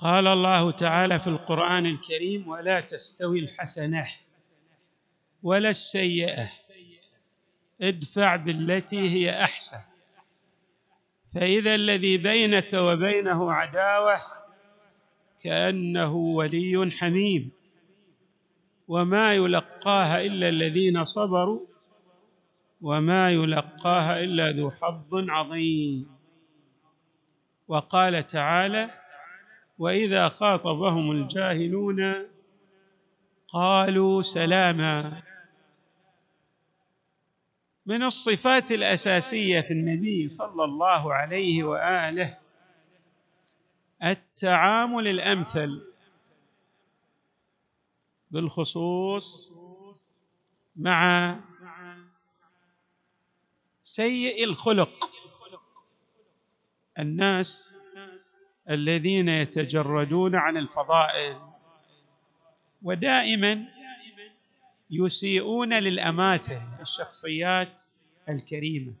قال الله تعالى في القرآن الكريم ولا تستوي الحسنة ولا السيئة ادفع بالتي هي أحسن. فإذا الذي بينك وبينه عداوة كأنه ولي حميم وما يلقاها إلا الذين صبروا وما يلقاها إلا ذو حظ عظيم. وقال تعالى وإذا خاطبهم الجاهلون قالوا سلاما. من الصفات الأساسية في النبي صلى الله عليه وآله التعامل الأمثل بالخصوص مع سيء الخلق. الناس الذين يتجردون عن الفضائل. ودائما يسيئون للأماثل الشخصيات الكريمة.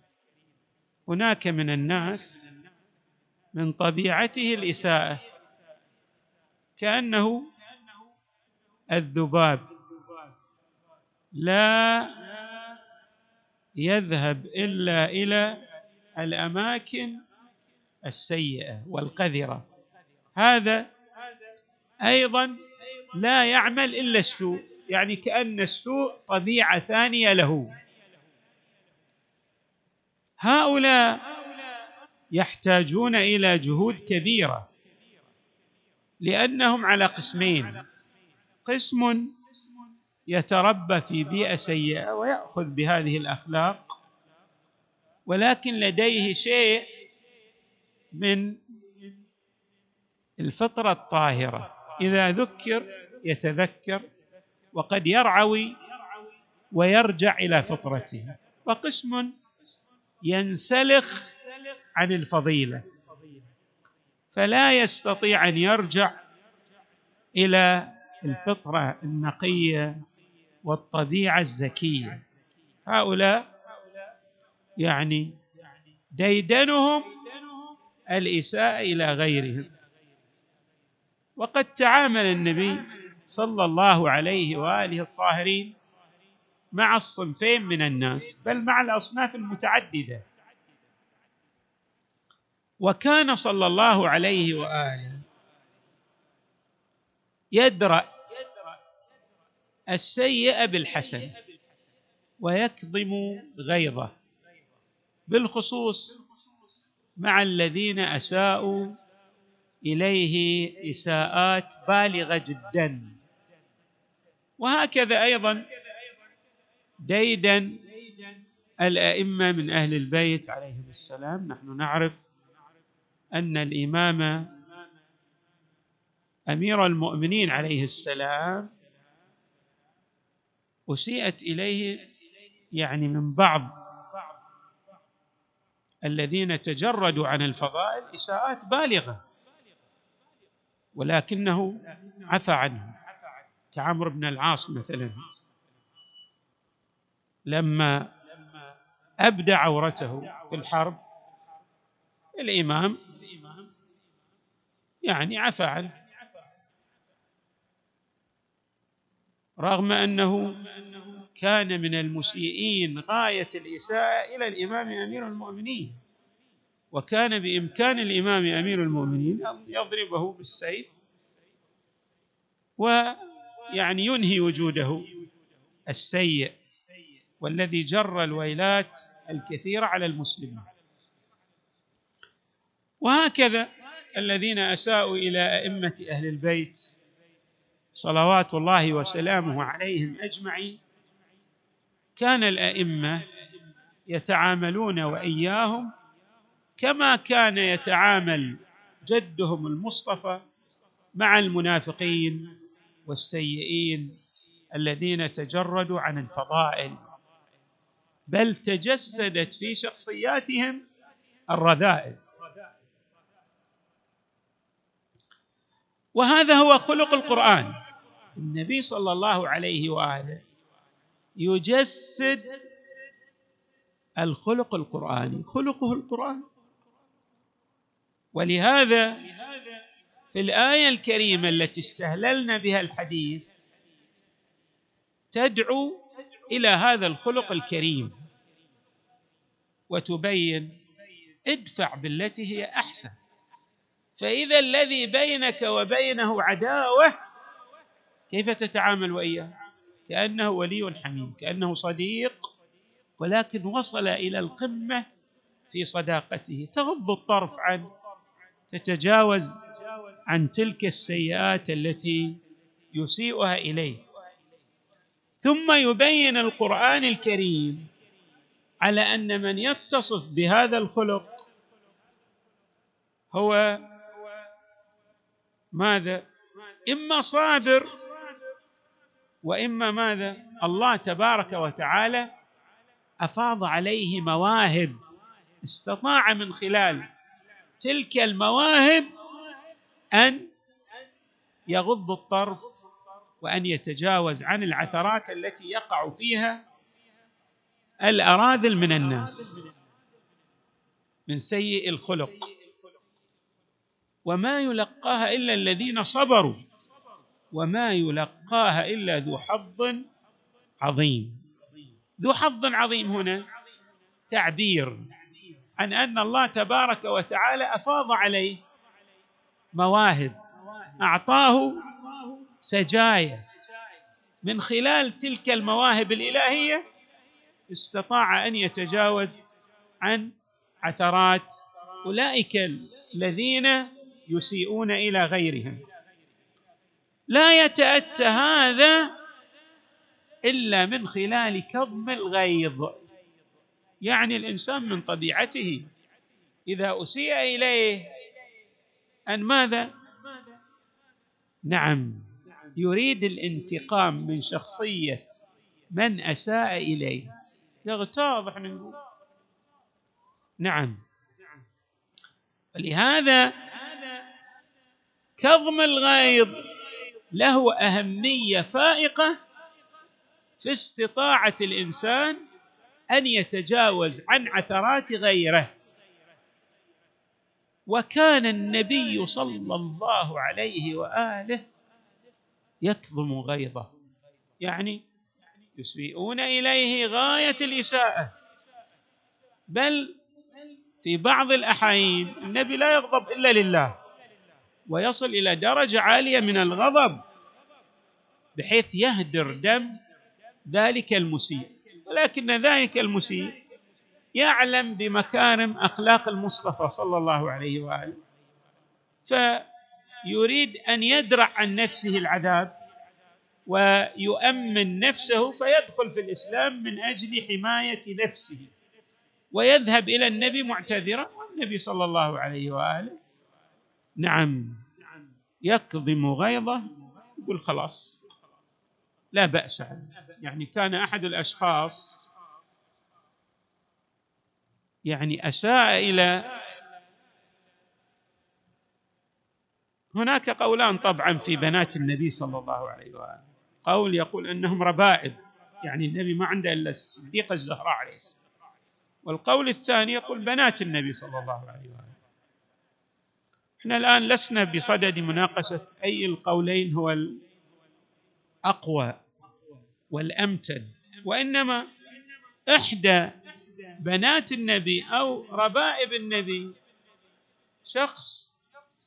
هناك من الناس من طبيعته الإساءة كأنه الذباب. لا يذهب إلا إلى الأماكن السيئة والقذرة. هذا أيضا لا يعمل إلا السوء يعني كأن السوء طبيعة ثانية له. هؤلاء يحتاجون إلى جهود كبيرة لأنهم على قسمين. قسم يتربى في بيئة سيئة ويأخذ بهذه الأخلاق ولكن لديه شيء من الفطرة الطاهرة. إذا ذكر يتذكر وقد يرعوي ويرجع إلى فطرته. وقسم ينسلخ عن الفضيلة. فلا يستطيع أن يرجع إلى الفطرة النقية والطبيعة الزكية. هؤلاء يعني ديدنهم الإساءة إلى غيرهم. وقد تعامل النبي صلى الله عليه وآله الطاهرين مع الصنفين من الناس بل مع الأصناف المتعددة. وكان صلى الله عليه وآله يدرأ السيئه بالحسن ويكظم غيظه بالخصوص مع الذين أساءوا إليه إساءات بالغة جدا. وهكذا أيضا ديدا الأئمة من أهل البيت عليهم السلام. نحن نعرف أن الإمام أمير المؤمنين عليه السلام أسيئت إليه يعني من بعض الذين تجردوا عن الفضائل إساءات بالغة ولكنه عفى عنه كعمرو بن العاص مثلا لما ابدى عورته في الحرب الإمام يعني عفى عنه. رغم أنه كان من المسيئين غاية الإساءة إلى الإمام أمير المؤمنين. وكان بإمكان الإمام أمير المؤمنين أن يضربه بالسيف ويعني ينهي وجوده. السيء والذي جر الويلات الكثيره على المسلمين. وهكذا الذين أساءوا إلى أئمة أهل البيت صلوات الله وسلامه عليهم أجمعين. كان الأئمة يتعاملون وإياهم كما كان يتعامل جدهم المصطفى مع المنافقين والسيئين الذين تجردوا عن الفضائل. بل تجسدت في شخصياتهم الرذائل. وهذا هو خلق القرآن. النبي صلى الله عليه وآله يجسد الخلق القرآني. خلقه القرآن. ولهذا في الآية الكريمة التي استهللنا بها الحديث تدعو إلى هذا الخلق الكريم وتبين ادفع بالتي هي أحسن. فإذا الذي بينك وبينه عداوة كيف تتعامل وإياه؟ كأنه ولي حميم كأنه صديق ولكن وصل إلى القمة في صداقته. تغض الطرف عنه تتجاوز عن تلك السيئات التي يسيئها اليك ثم يبين القرآن الكريم على أن من يتصف بهذا الخلق هو ماذا؟ إما صابر وإما ماذا؟ الله تبارك وتعالى أفاض عليه مواهب استطاع من خلال تلك المواهب أن يغض الطرف وأن يتجاوز عن العثرات التي يقع فيها الأراذل من الناس من سيء الخلق. وما يلقاها إلا الذين صبروا. وما يلقاها إلا ذو حظ عظيم. ذو حظ عظيم هنا تعبير عن أن الله تبارك وتعالى أفاض عليه مواهب أعطاه سجايا. من خلال تلك المواهب الإلهية استطاع أن يتجاوز عن عثرات أولئك الذين يسيئون إلى غيرهم. لا يتأتى هذا إلا من خلال كظم الغيظ. يعني الإنسان من طبيعته إذا أسيء إليه أن ماذا؟ نعم يريد الانتقام من شخصية من أساء إليه. يغتاظ إحنا نقول. نعم. ولهذا كظم الغيظ له أهمية فائقة في استطاعة الإنسان أن يتجاوز عن عثرات غيره. وكان النبي صلى الله عليه وآله يكظم غيظه يعني يسيئون إليه غاية الإساءة. بل في بعض الأحايين النبي لا يغضب إلا لله. ويصل إلى درجة عالية من الغضب بحيث يهدر دم ذلك المسيء. ولكن ذلك المسيء يعلم بمكارم أخلاق المصطفى صلى الله عليه وآله. فيريد أن يدرع عن نفسه العذاب ويؤمن نفسه فيدخل في الإسلام من أجل حماية نفسه ويذهب إلى النبي معتذرا والنبي صلى الله عليه وآله. نعم. يكظم غيظه يقول خلاص لا بأس يعني كان أحد الأشخاص يعني أساء إلى هناك قولان طبعا في بنات النبي صلى الله عليه وآله. قول يقول أنهم ربائب يعني النبي ما عنده إلا الصديقة الزهراء عليه السلام. والقول الثاني يقول بنات النبي صلى الله عليه وآله. إحنا الآن لسنا بصدد مناقشة أي القولين هو الأقوى والأمتن وإنما إحدى بنات النبي أو ربائب النبي شخص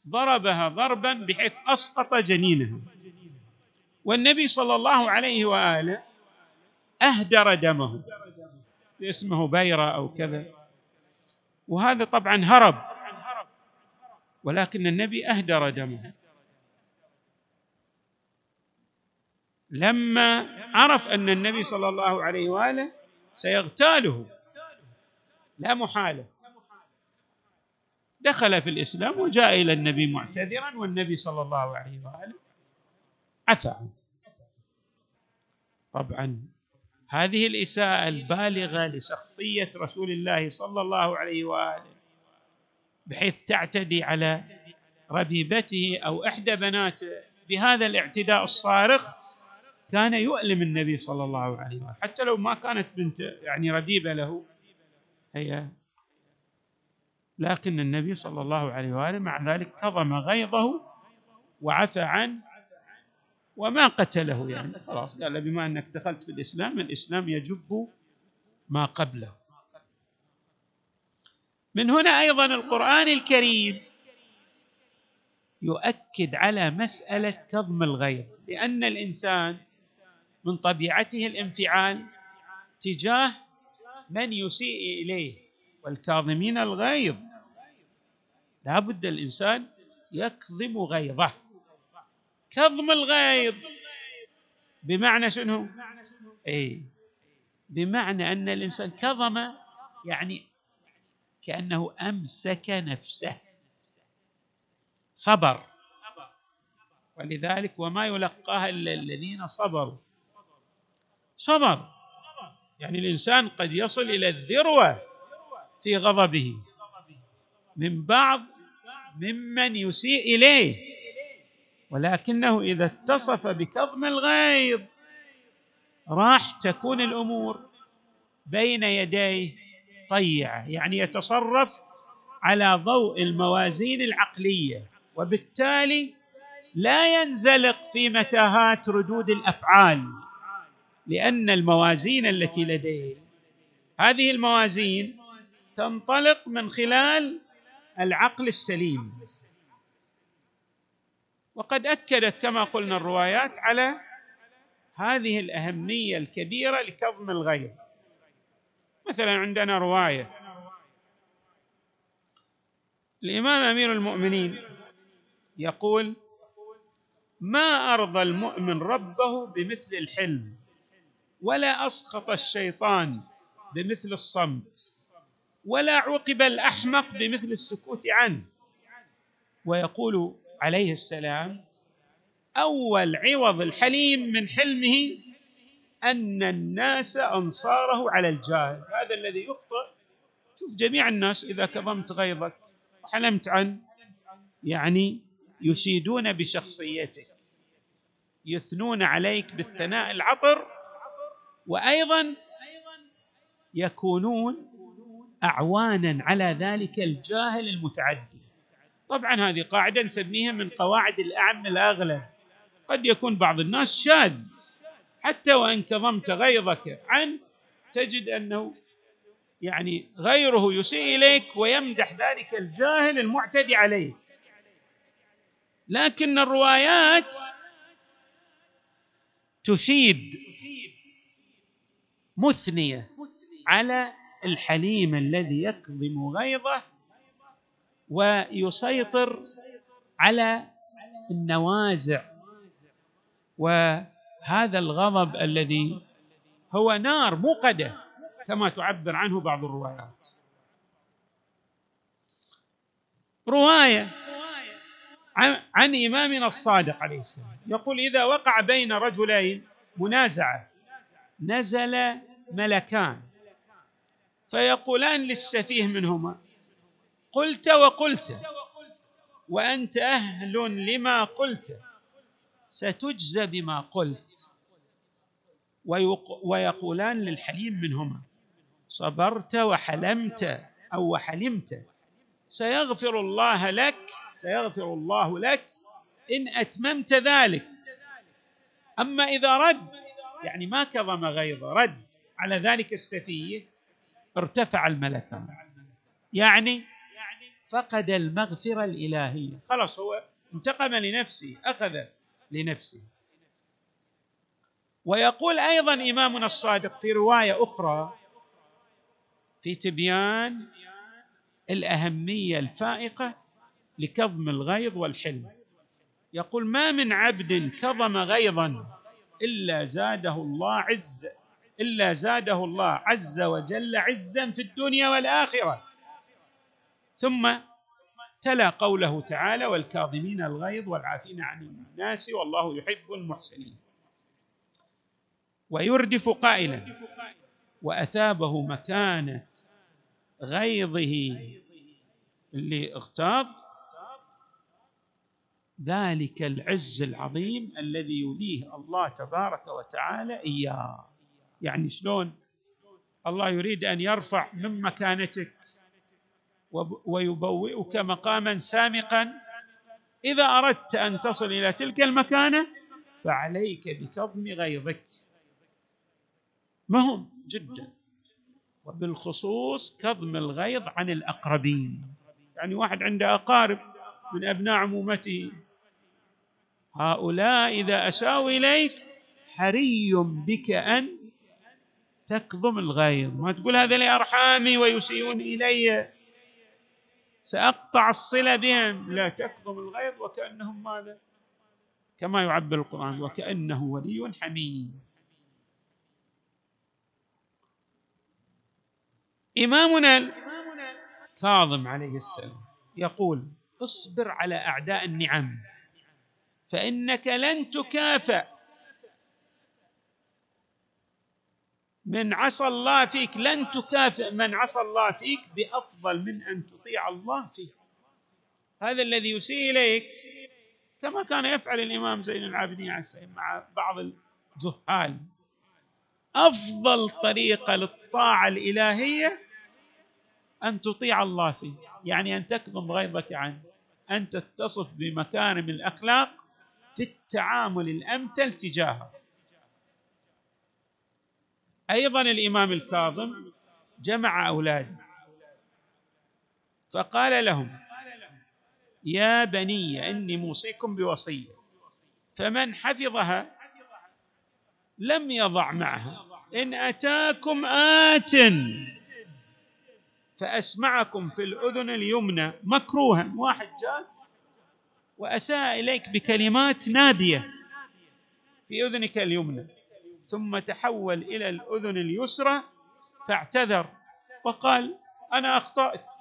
ضربها ضربا بحيث أسقط جنينها. والنبي صلى الله عليه وآله أهدر دمه اسمه بيرة أو كذا. وهذا طبعا هرب ولكن النبي أهدر دمه لما عرف أن النبي صلى الله عليه وآله سيغتاله لا محالة. دخل في الإسلام وجاء إلى النبي معتذرا والنبي صلى الله عليه وآله عفى عنه. طبعا هذه الإساءة البالغة لشخصية رسول الله صلى الله عليه وآله بحيث تعتدي على ربيبته أو إحدى بناته. بهذا الاعتداء الصارخ كان يؤلم النبي صلى الله عليه وسلم. حتى لو ما كانت بنت يعني ربيبة له هي لكن النبي صلى الله عليه وآله مع ذلك كظم غيظه وعفى عنه وما قتله يعني. خلاص قال بما أنك دخلت في الإسلام الإسلام يجب ما قبله. من هنا أيضا القرآن الكريم يؤكد على مسألة كظم الغيظ لأن الإنسان من طبيعته الانفعال تجاه من يسيء إليه والكاظمين الغيظ. لا بد الإنسان يكظم غيظه. كظم الغيظ بمعنى شنو؟ اي بمعنى أن الإنسان كظم يعني كأنه أمسك نفسه. صبر. ولذلك وما يلقاها إلا الذين صبروا. صبر. يعني الإنسان قد يصل إلى الذروة في غضبه. من بعض ممن يسيء إليه. ولكنه إذا اتصف بكظم الغيظ راح تكون الأمور بين يديه طيعه يعني يتصرف على ضوء الموازين العقلية وبالتالي لا ينزلق في متاهات ردود الأفعال لأن الموازين التي لديه هذه الموازين تنطلق من خلال العقل السليم. وقد أكدت كما قلنا الروايات على هذه الأهمية الكبيرة لكظم الغيظ مثلا عندنا رواية. الإمام أمير المؤمنين يقول ما أرضى المؤمن ربه بمثل الحلم ولا اسخط الشيطان بمثل الصمت ولا عوقب الأحمق بمثل السكوت عنه. ويقول عليه السلام أول عوض الحليم من حلمه أن الناس أنصاره على الجاهل. هذا الذي يخطئ. شوف جميع الناس إذا كظمت غيظك وحلمت عنه يعني يشيدون بشخصيتك يثنون عليك بالثناء العطر وأيضا يكونون اعوانا على ذلك الجاهل المتعدي. طبعا هذه قاعدة نسميها من قواعد الأعم الاغلب قد يكون بعض الناس شاذ. حتى وإن كظمت غيظك عنه تجد أنه يعني غيره يسيء إليك ويمدح ذلك الجاهل المعتدي عليك. لكن الروايات تشيد مثنية على الحليم الذي يكظم غيظه ويسيطر على النوازع وهذا الغضب الذي هو نار موقدة كما تعبر عنه بعض الروايات. رواية عن إمامنا الصادق عليه السلام. يقول إذا وقع بين رجلين منازعة نزل ملكان. فيقولان للسفيه منهما قلت وقلت وأنت أهل لما قلت. ستجزى بما قلت. ويقولان للحليم منهما صبرت وحلمت أو وحلمت سيغفر الله لك سيغفر الله لك إن أتممت ذلك. أما إذا رد يعني ما كظم غيظه رد على ذلك السفيه ارتفع الملكان يعني فقد المغفرة الإلهية. خلاص هو انتقم لنفسه اخذ لنفسه. ويقول أيضا إمامنا الصادق في رواية أخرى في تبيان الأهمية الفائقة لكظم الغيظ والحلم. يقول ما من عبد كظم غيظا إلا زاده الله عز إلا زاده الله عز وجل عزا في الدنيا والآخرة. ثم تلا قوله تعالى والكاظمين الغيظ والعافين عن الناس والله يحب المحسنين. ويردف قائلا وأثابه مكانة غيظه اللي اغتاظ ذلك العز العظيم الذي يوليه الله تبارك وتعالى إياه. يعني شلون؟ الله يريد أن يرفع من مكانتك ويبوئك. مقاما سامقا. إذا أردت أن تصل إلى تلك المكانة فعليك بكظم غيظك. مهم جدا. وبالخصوص كظم الغيظ عن الأقربين. يعني واحد عنده أقارب من أبناء عمومته. هؤلاء إذا أساءوا إليك حري بك أن تكظم الغيظ. ما تقول هذا لأرحامي ويسيئون إلي. سأقطع الصلة بهم لا تكظم الغيظ وكأنهم ماذا؟ كما يعبر القرآن وكأنه ولي حميم. إمامنا كاظم عليه السلام يقول اصبر على أعداء النعم فإنك لن تكافأ من عصى الله فيك لن تكافئ من عصى الله فيك بأفضل من أن تطيع الله فيه هذا الذي يسيء إليك كما كان يفعل الإمام زين العابدين عليه السلام مع بعض الجهال. أفضل طريقة للطاعة الإلهية أن تطيع الله فيه يعني أن تكظم غيظك عنه أن تتصف بمكارم الأخلاق في التعامل الأمثل تجاهه. أيضا الإمام الكاظم جمع أولاده. فقال لهم يا بني إني موصيكم بوصية فمن حفظها لم يضع معها إن أتاكم آت فأسمعكم في الأذن اليمنى مكروها. واحد جاء وأساء إليك بكلمات نابيه في أذنك اليمنى. ثم تحول إلى الأذن اليسرى فاعتذر وقال أنا أخطأت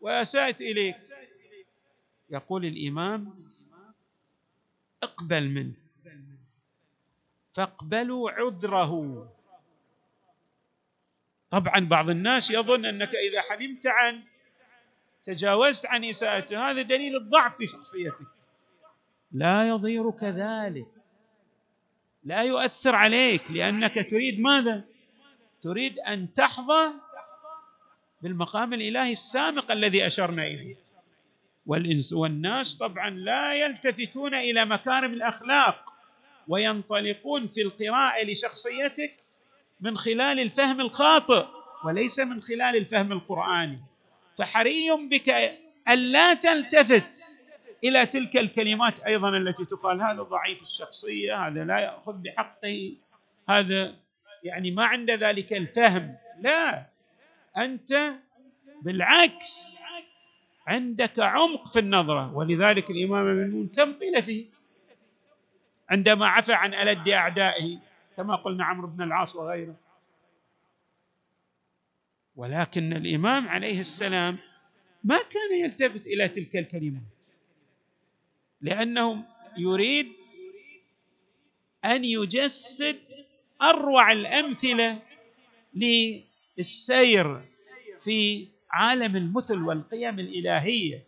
واسات إليك. يقول الإمام اقبل منه فاقبلوا عذره. طبعا بعض الناس يظن أنك إذا حلمت عن تجاوزت عن اساءته هذا دليل الضعف في شخصيتك. لا يضيرك ذلك. لا يؤثر عليك لأنك تريد ماذا؟ تريد أن تحظى بالمقام الإلهي السامق الذي أشرنا إليه. والانس والناس طبعا لا يلتفتون إلى مكارم الأخلاق وينطلقون في القراءة لشخصيتك من خلال الفهم الخاطئ وليس من خلال الفهم القرآني. فحري بك الا تلتفت إلى تلك الكلمات أيضا التي تقال هذا ضعيف الشخصية هذا لا يأخذ بحقه هذا يعني ما عنده ذلك الفهم. لا أنت بالعكس عندك عمق في النظرة ولذلك الإمام ابن كم قيل فيه؟ عندما عفى عن ألد أعدائه كما قلنا عمرو بن العاص وغيره. ولكن الإمام عليه السلام ما كان يلتفت إلى تلك الكلمات. لأنه يريد أن يجسد أروع الأمثلة للسير في عالم المثل والقيم الإلهية.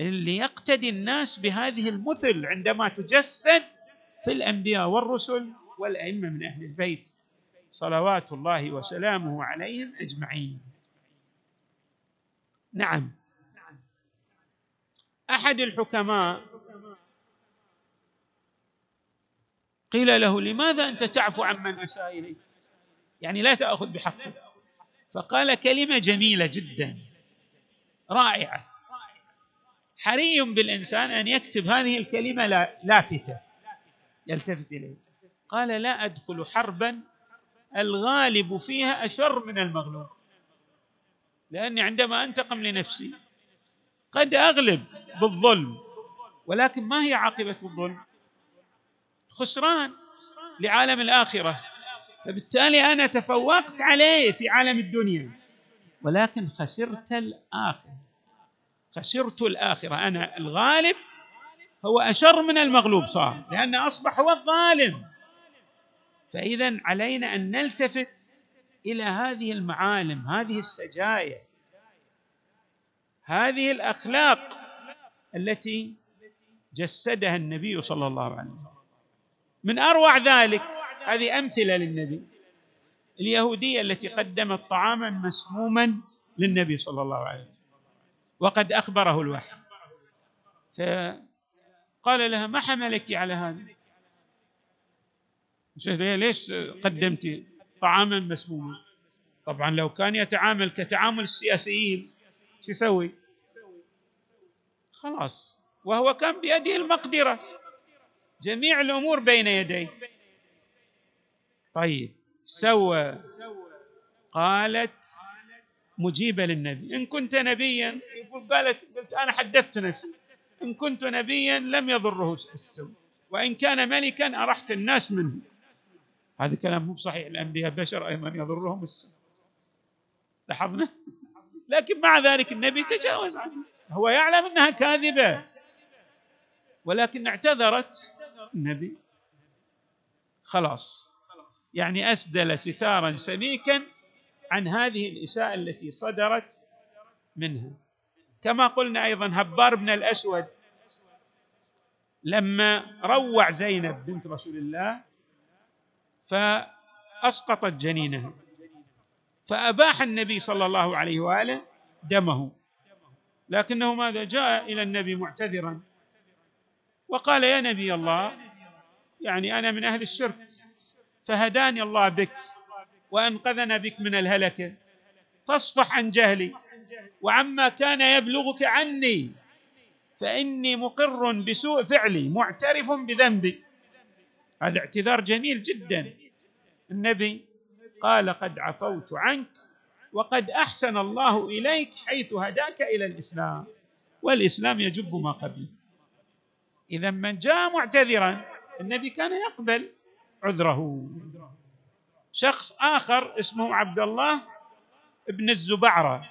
اللي يقتدي الناس بهذه المثل عندما تجسد في الأنبياء والرسل والأئمة من أهل البيت صلوات الله وسلامه عليهم أجمعين. نعم. أحد الحكماء. قيل له لماذا أنت تعفو عمن أساء إليك؟ يعني لا تأخذ بحقه فقال كلمة جميلة جدا رائعة. حري بالإنسان أن يكتب هذه الكلمة لافته يلتفت إليه. قال لا أدخل حربا الغالب فيها أشر من المغلوب لأني عندما أنتقم لنفسي قد أغلب بالظلم. ولكن ما هي عاقبة الظلم؟ خسران لعالم الآخرة. فبالتالي أنا تفوقت عليه في عالم الدنيا. ولكن خسرت الآخرة. خسرت الآخرة. أنا الغالب هو أشر من المغلوب صار لأن أصبح هو الظالم. فاذا علينا أن نلتفت إلى هذه المعالم هذه السجايا. هذه الأخلاق التي جسدها النبي صلى الله عليه وسلم. من أروع ذلك هذه أمثلة للنبي اليهودية التي قدمت طعاما مسموما للنبي صلى الله عليه وسلم وقد أخبره الوحي. فقال لها ما حملك على هذا ليش قدمت طعاما مسموما؟ طبعا لو كان يتعامل كتعامل السياسيين شو يسوي خلاص. وهو كان بيده المقدرة. جميع الأمور بين يديه. طيب. سوى. قالت مجيبة للنبي. إن كنت نبيا. قالت قلت أنا حدثت نفسي. إن كنت نبيا لم يضره السوء. وإن كان ملكا أرحت الناس منه. هذا كلام مو صحيح الأنبياء بشر أيضا يضرهم السوء. لاحظنا؟ لكن مع ذلك النبي تجاوز عنه. هو يعلم أنها كاذبة. ولكن اعتذرت النبي. خلاص. يعني أسدل ستارا سميكا عن هذه الإساءة التي صدرت منها. كما قلنا أيضا هبار بن الأسود لما روع زينب بنت رسول الله فأسقطت جنينها. فأباح النبي صلى الله عليه وآله دمه. لكنه ماذا؟ جاء إلى النبي معتذرا. وقال يا نبي الله يعني أنا من أهل الشرك فهداني الله بك وأنقذنا بك من الهلكه فاصفح عن جهلي وعما كان يبلغك عني فإني مقر بسوء فعلي معترف بذنبي. هذا اعتذار جميل جدا. النبي قال قد عفوت عنك وقد أحسن الله إليك حيث هداك إلى الإسلام. والإسلام يجب ما قبله. إذا من جاء معتذرا النبي كان يقبل عذره. شخص آخر اسمه عبد الله ابن الزبعرة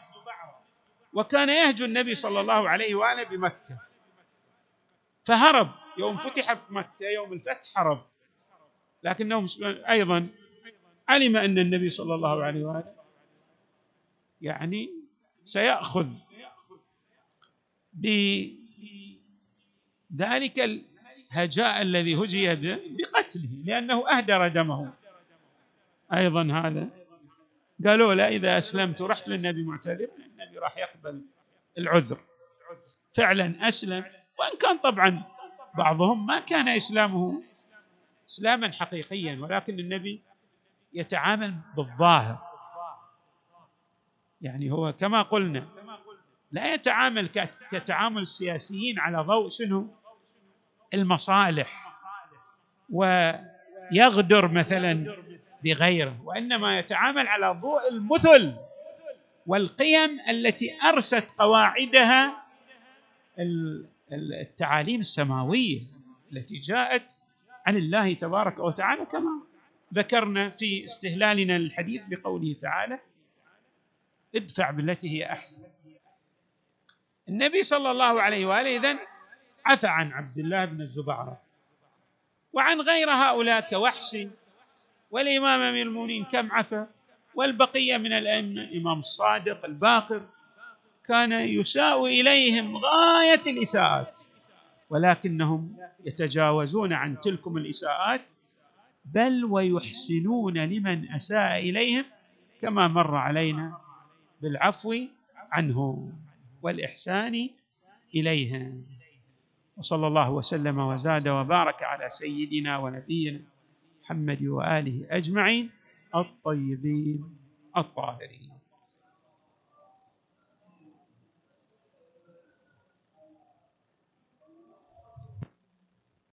وكان يهجو النبي صلى الله عليه وآله بمكة. فهرب يوم فتحت مكة يوم الفتح هرب. لكنه أيضا علم أن النبي صلى الله عليه وآله يعني سيأخذ بذلك الهجاء الذي هجي بقتله لأنه أهدر دمه. أيضا هذا. قالوا لا إذا أسلمت ورحت للنبي معتذر النبي راح يقبل العذر. فعلا أسلم. وإن كان طبعا بعضهم ما كان إسلامه إسلاما حقيقيا ولكن النبي يتعامل بالظاهر. يعني هو كما قلنا لا يتعامل كتعامل السياسيين على ضوء شنو؟ المصالح. ويغدر مثلا بغيره وإنما يتعامل على ضوء المثل والقيم التي أرست قواعدها التعاليم السماوية التي جاءت عن الله تبارك وتعالى كما ذكرنا في استهلالنا للحديث بقوله تعالى ادفع بالتي هي أحسن. النبي صلى الله عليه وآله إذن عفى عن عبد الله بن الزبعره وعن غير هؤلاء كوحش والإمام أمير المؤمنين كم عفى والبقية من الأئمة الإمام الصادق الباقر كان يساء إليهم غاية الإساءات ولكنهم يتجاوزون عن تلكم الإساءات بل ويحسنون لمن أساء إليهم كما مر علينا بالعفو عنه والإحسان اليها وصلى الله وسلم وزاد وبارك على سيدنا ونبينا محمد وآله أجمعين الطيبين الطاهرين.